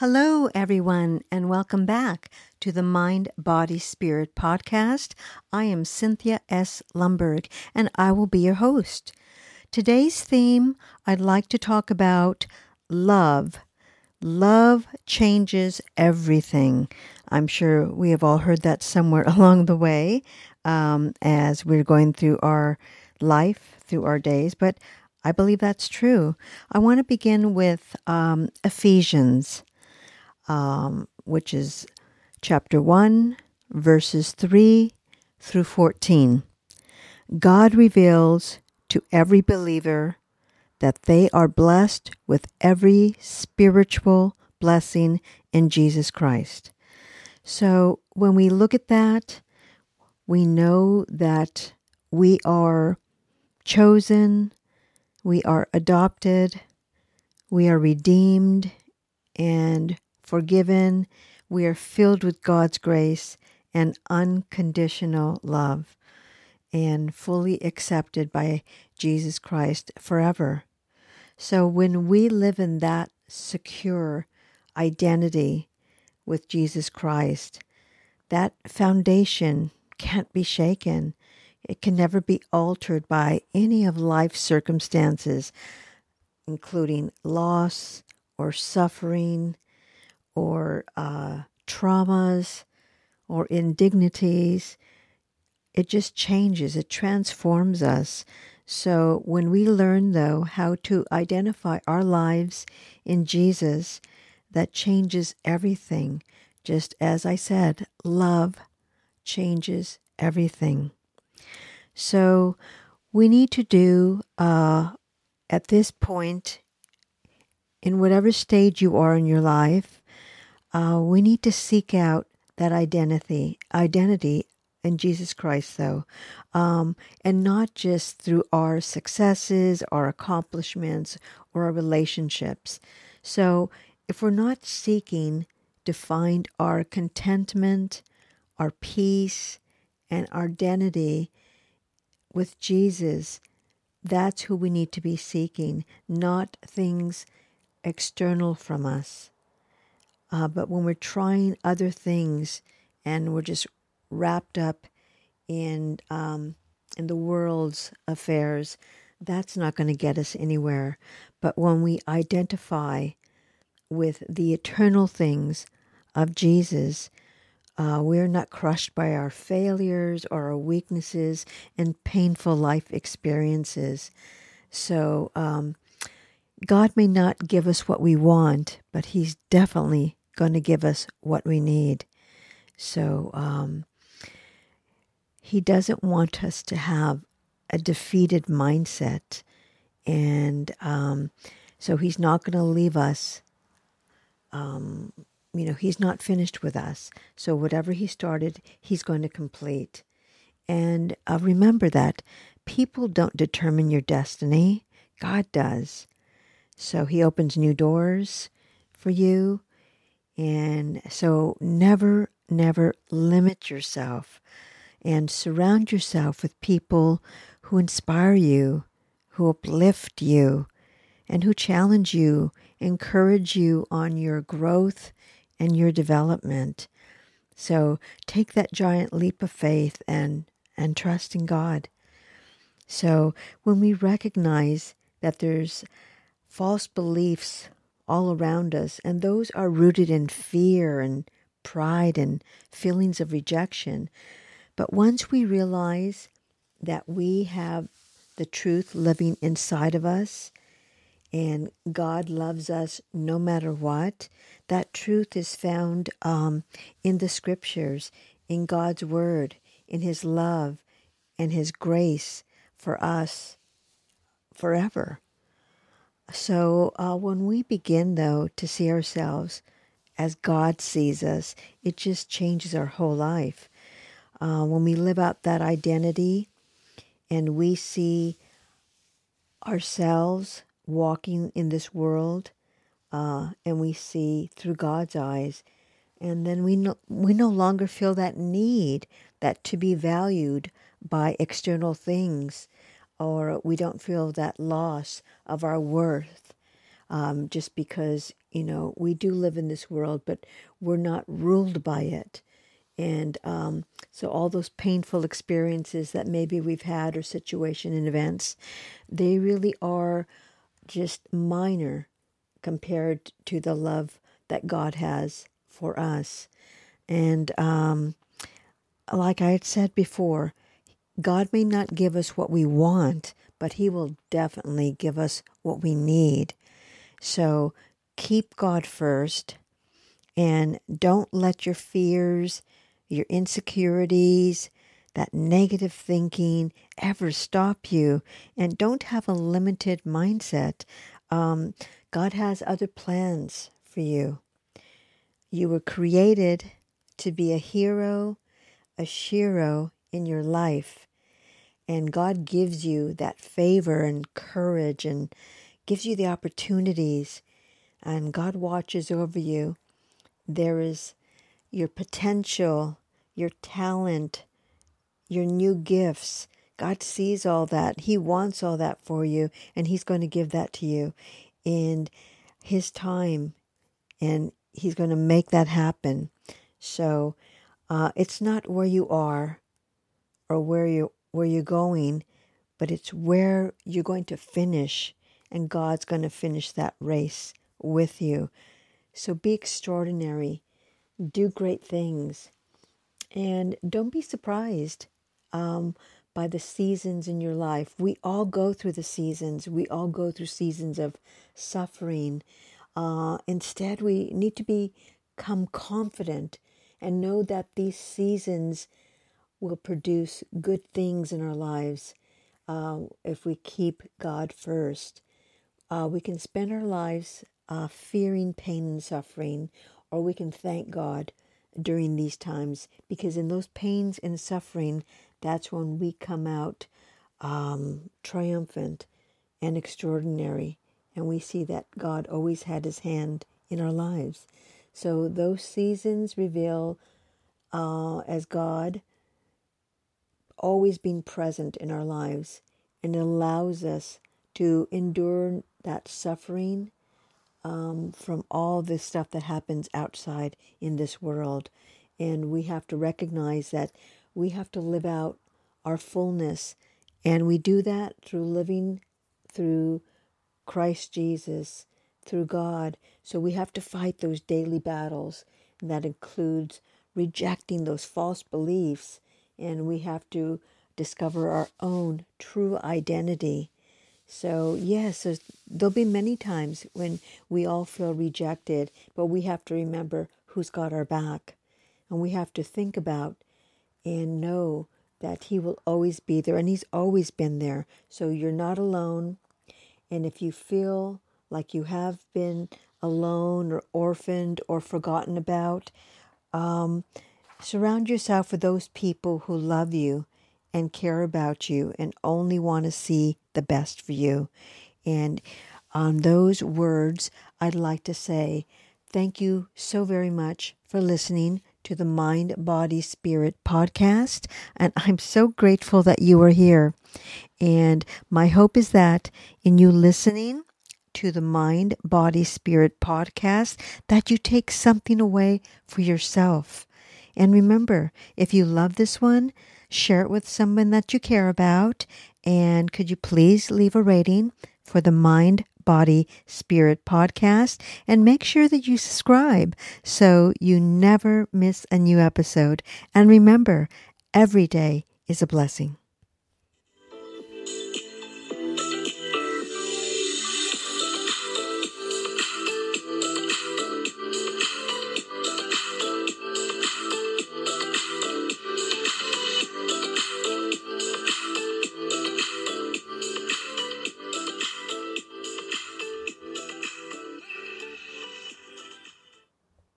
Hello, everyone, and welcome back to the Mind, Body, Spirit podcast. I am Cynthia S. Lumberg, and I will be your host. Today's theme I'd like to talk about love. Love changes everything. I'm sure we have all heard that somewhere along the way um, as we're going through our life, through our days, but I believe that's true. I want to begin with um, Ephesians, um, which is chapter 1, verses 3 through 14. God reveals to every believer that they are blessed with every spiritual blessing in Jesus Christ. So when we look at that, we know that we are chosen, we are adopted, we are redeemed and forgiven, we are filled with God's grace and unconditional love, and fully accepted by Jesus Christ forever. So when we live in that secure identity with Jesus Christ, that foundation can't be shaken. It can never be altered by any of life's circumstances, including loss or suffering or uh, traumas or indignities. It just changes, it transforms us. So, when we learn, though, how to identify our lives in Jesus, that changes everything. Just as I said, love changes everything. So we need to do uh, at this point, in whatever stage you are in your life, uh, we need to seek out that identity, identity in Jesus Christ, though, um, and not just through our successes, our accomplishments, or our relationships. So, if we're not seeking to find our contentment, our peace, and our identity with Jesus, that's who we need to be seeking, not things external from us. Uh, but when we're trying other things and we're just wrapped up in um, in the world's affairs, that's not going to get us anywhere. But when we identify with the eternal things of Jesus, uh, we're not crushed by our failures or our weaknesses and painful life experiences. So, um, God may not give us what we want, but He's definitely going to give us what we need. So, um, He doesn't want us to have a defeated mindset. And um, so, He's not going to leave us um, you know, he's not finished with us. So whatever he started, he's going to complete. And uh, remember that people don't determine your destiny, God does. So he opens new doors for you. And so never, never limit yourself and surround yourself with people who inspire you, who uplift you, and who challenge you, encourage you on your growth and your development. So take that giant leap of faith and, and trust in God. So when we recognize that there's false beliefs all around us, and those are rooted in fear and pride and feelings of rejection. But once we realize that we have the truth living inside of us and God loves us no matter what. That truth is found um, in the scriptures, in God's word, in His love and His grace for us forever. So uh, when we begin, though, to see ourselves as God sees us, it just changes our whole life. Uh, when we live out that identity and we see ourselves walking in this world uh, and we see through God's eyes. And then we no, we no longer feel that need that to be valued by external things, or we don't feel that loss of our worth um, just because, you know, we do live in this world, but we're not ruled by it. And um, so, all those painful experiences that maybe we've had or situation and events, they really are just minor compared to the love that God has for us. And um, like I had said before, God may not give us what we want, but He will definitely give us what we need. So keep God first and don't let your fears your insecurities, that negative thinking ever stop you. And don't have a limited mindset. Um, God has other plans for you. You were created to be a hero, a shero in your life. And God gives you that favor and courage and gives you the opportunities. And God watches over you. There is your potential, your talent, your new gifts. God sees all that. He wants all that for you, and He's going to give that to you in His time, and He's going to make that happen. So uh, it's not where you are or where you where you're going, but it's where you're going to finish, and God's going to finish that race with you. So be extraordinary do great things. And don't be surprised um, by the seasons in your life. We all go through the seasons, we all go through seasons of suffering. Uh, instead, we need to become confident and know that these seasons will produce good things in our lives uh, if we keep God first. Uh, we can spend our lives uh, fearing pain and suffering or we can thank God during these times because in those pains and suffering, that's when we come out um, triumphant and extraordinary. And we see that God always had his hand in our lives. So those seasons reveal uh, as God always being present in our lives and allows us to endure that suffering um, from all this stuff that happens outside in this world. And we have to recognize that we have to live out our fullness. And we do that through living through Christ Jesus, through God. So we have to fight those daily battles. And that includes rejecting those false beliefs. And we have to discover our own true identity so, yes, there'll be many times when we all feel rejected, but we have to remember who's got our back. And we have to think about and know that He will always be there, and He's always been there. So, you're not alone. And if you feel like you have been alone or orphaned or forgotten about, um, surround yourself with those people who love you and care about you and only want to see the best for you. And on those words, I'd like to say thank you so very much for listening to the Mind, Body, Spirit podcast. And I'm so grateful that you are here. And my hope is that in you listening, to the Mind, Body, Spirit podcast that you take something away for yourself. And remember, if you love this one, share it with someone that you care about, and could you please leave a rating for the Mind, Body, Spirit podcast and make sure that you subscribe so you never miss a new episode. And remember, every day is a blessing.